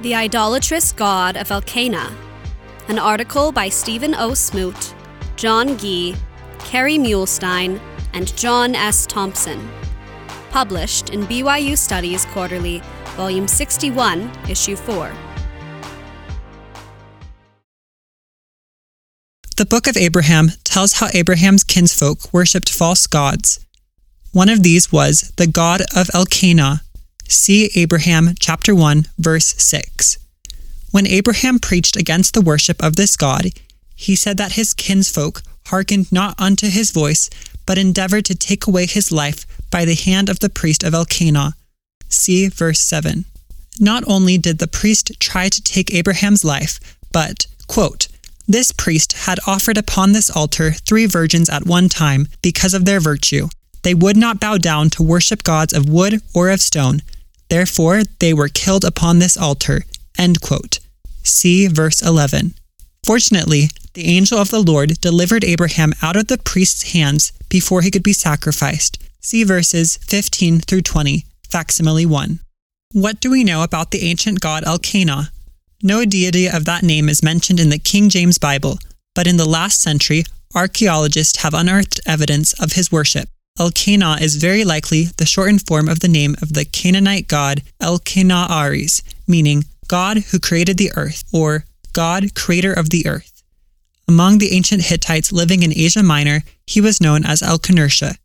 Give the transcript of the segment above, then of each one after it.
The Idolatrous God of Elkenah, an article by Stephen O. Smoot, John Gee, Kerry Muhlestein, and John S. Thompson. Published in BYU Studies Quarterly, Volume 61, Issue 4. The Book of Abraham tells how Abraham's kinsfolk worshipped false gods. One of these was the god of Elkenah. See Abraham chapter 1 verse 6. When Abraham preached against the worship of this god, he said that his kinsfolk hearkened not unto his voice, but endeavored to take away his life by the hand of the priest of Elkenah. See verse 7. Not only did the priest try to take Abraham's life, but, quote, this priest had offered upon this altar three virgins at one time because of their virtue. They would not bow down to worship gods of wood or of stone. Therefore, they were killed upon this altar. End quote. See verse 11. Fortunately, the angel of the Lord delivered Abraham out of the priest's hands before he could be sacrificed. See verses 15 through 20, facsimile 1. What do we know about the ancient god Elkenah? No deity of that name is mentioned in the King James Bible, but in the last century, archaeologists have unearthed evidence of his worship. Elkenah is very likely the shortened form of the name of the Canaanite god Elkanah Ares, meaning God who created the earth, or God creator of the earth. Among the ancient Hittites living in Asia Minor, he was known as Elkanusha.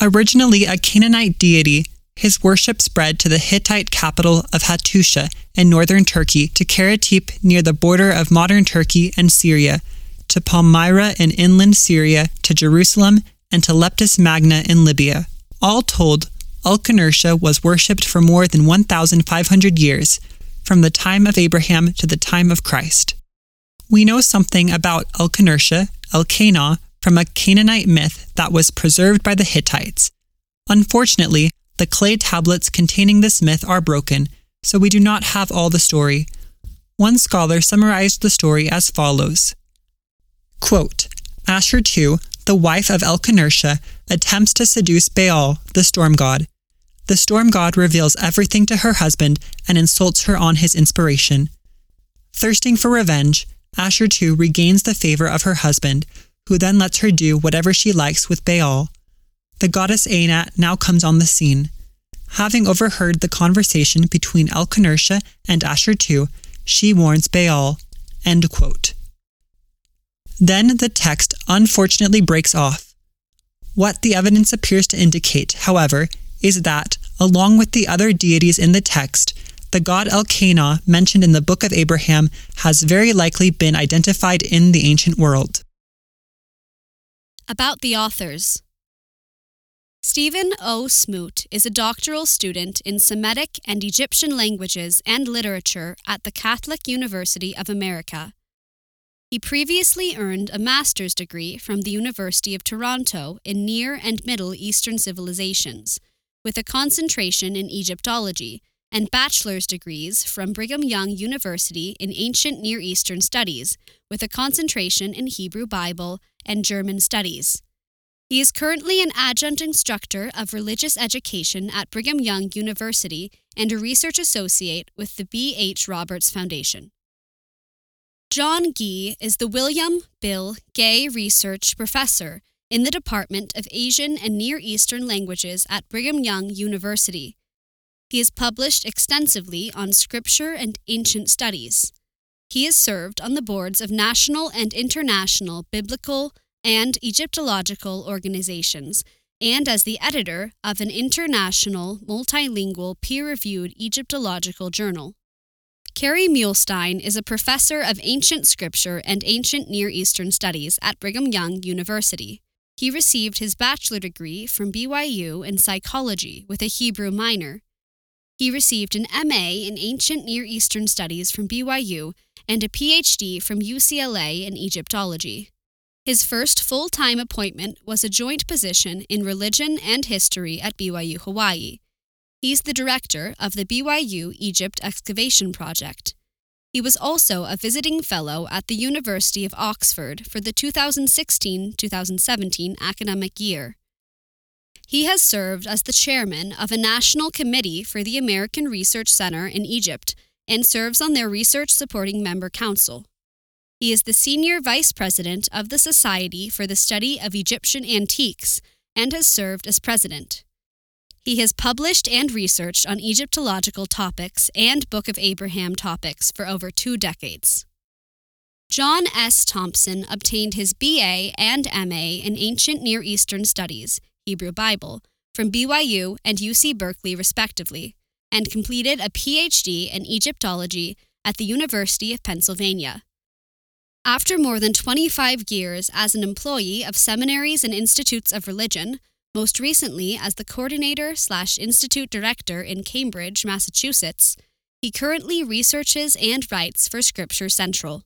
Originally a Canaanite deity, his worship spread to the Hittite capital of Hattusha in northern Turkey, to Karatepe near the border of modern Turkey and Syria, to Palmyra in inland Syria, to Jerusalem, and to Leptis Magna in Libya. All told, Elkanusha was worshipped for more than 1,500 years, from the time of Abraham to the time of Christ. We know something about Elkanusha, Elkenah, from a Canaanite myth that was preserved by the Hittites. Unfortunately, the clay tablets containing this myth are broken, so we do not have all the story. One scholar summarized the story as follows Quote, Ashur II, the wife of Elkanusha, attempts to seduce Baal, the storm god. The storm god reveals everything to her husband and insults her on his inspiration. Thirsting for revenge, Asher II regains the favor of her husband, who then lets her do whatever she likes with Baal. The goddess Anat now comes on the scene. Having overheard the conversation between Elkanusha and Asher II, she warns Baal. End quote. Then the text unfortunately breaks off. What the evidence appears to indicate, however, is that, along with the other deities in the text, the god Elkenah mentioned in the Book of Abraham has very likely been identified in the ancient world. About the authors Stephen O. Smoot is a doctoral student in Semitic and Egyptian languages and literature at the Catholic University of America. He previously earned a master's degree from the University of Toronto in Near and Middle Eastern civilizations, with a concentration in Egyptology, and bachelor's degrees from Brigham Young University in Ancient Near Eastern Studies, with a concentration in Hebrew Bible and German Studies. He is currently an adjunct instructor of religious education at Brigham Young University and a research associate with the B. H. Roberts Foundation. John Gee is the William Bill Gay Research Professor in the Department of Asian and Near Eastern Languages at Brigham Young University. He has published extensively on scripture and ancient studies. He has served on the boards of national and international biblical, and Egyptological organizations, and as the editor of an international multilingual peer reviewed Egyptological journal. Kerry Muhlestein is a professor of ancient scripture and ancient Near Eastern studies at Brigham Young University. He received his bachelor degree from BYU in psychology with a Hebrew minor. He received an MA in ancient Near Eastern studies from BYU and a PhD from UCLA in Egyptology. His first full time appointment was a joint position in religion and history at BYU Hawaii. He's the director of the BYU Egypt Excavation Project. He was also a visiting fellow at the University of Oxford for the 2016 2017 academic year. He has served as the chairman of a national committee for the American Research Center in Egypt and serves on their research supporting member council. He is the senior vice president of the Society for the Study of Egyptian Antiques and has served as president. He has published and researched on Egyptological topics and Book of Abraham topics for over two decades. John S. Thompson obtained his BA and MA in Ancient Near Eastern Studies, Hebrew Bible, from BYU and UC Berkeley, respectively, and completed a PhD in Egyptology at the University of Pennsylvania. After more than 25 years as an employee of seminaries and institutes of religion, most recently as the coordinator slash institute director in Cambridge, Massachusetts, he currently researches and writes for Scripture Central.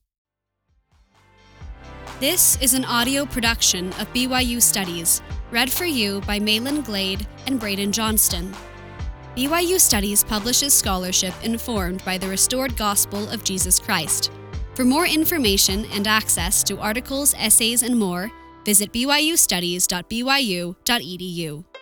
This is an audio production of BYU Studies, read for you by Malin Glade and Braden Johnston. BYU Studies publishes scholarship informed by the restored gospel of Jesus Christ. For more information and access to articles, essays, and more, visit byustudies.byu.edu.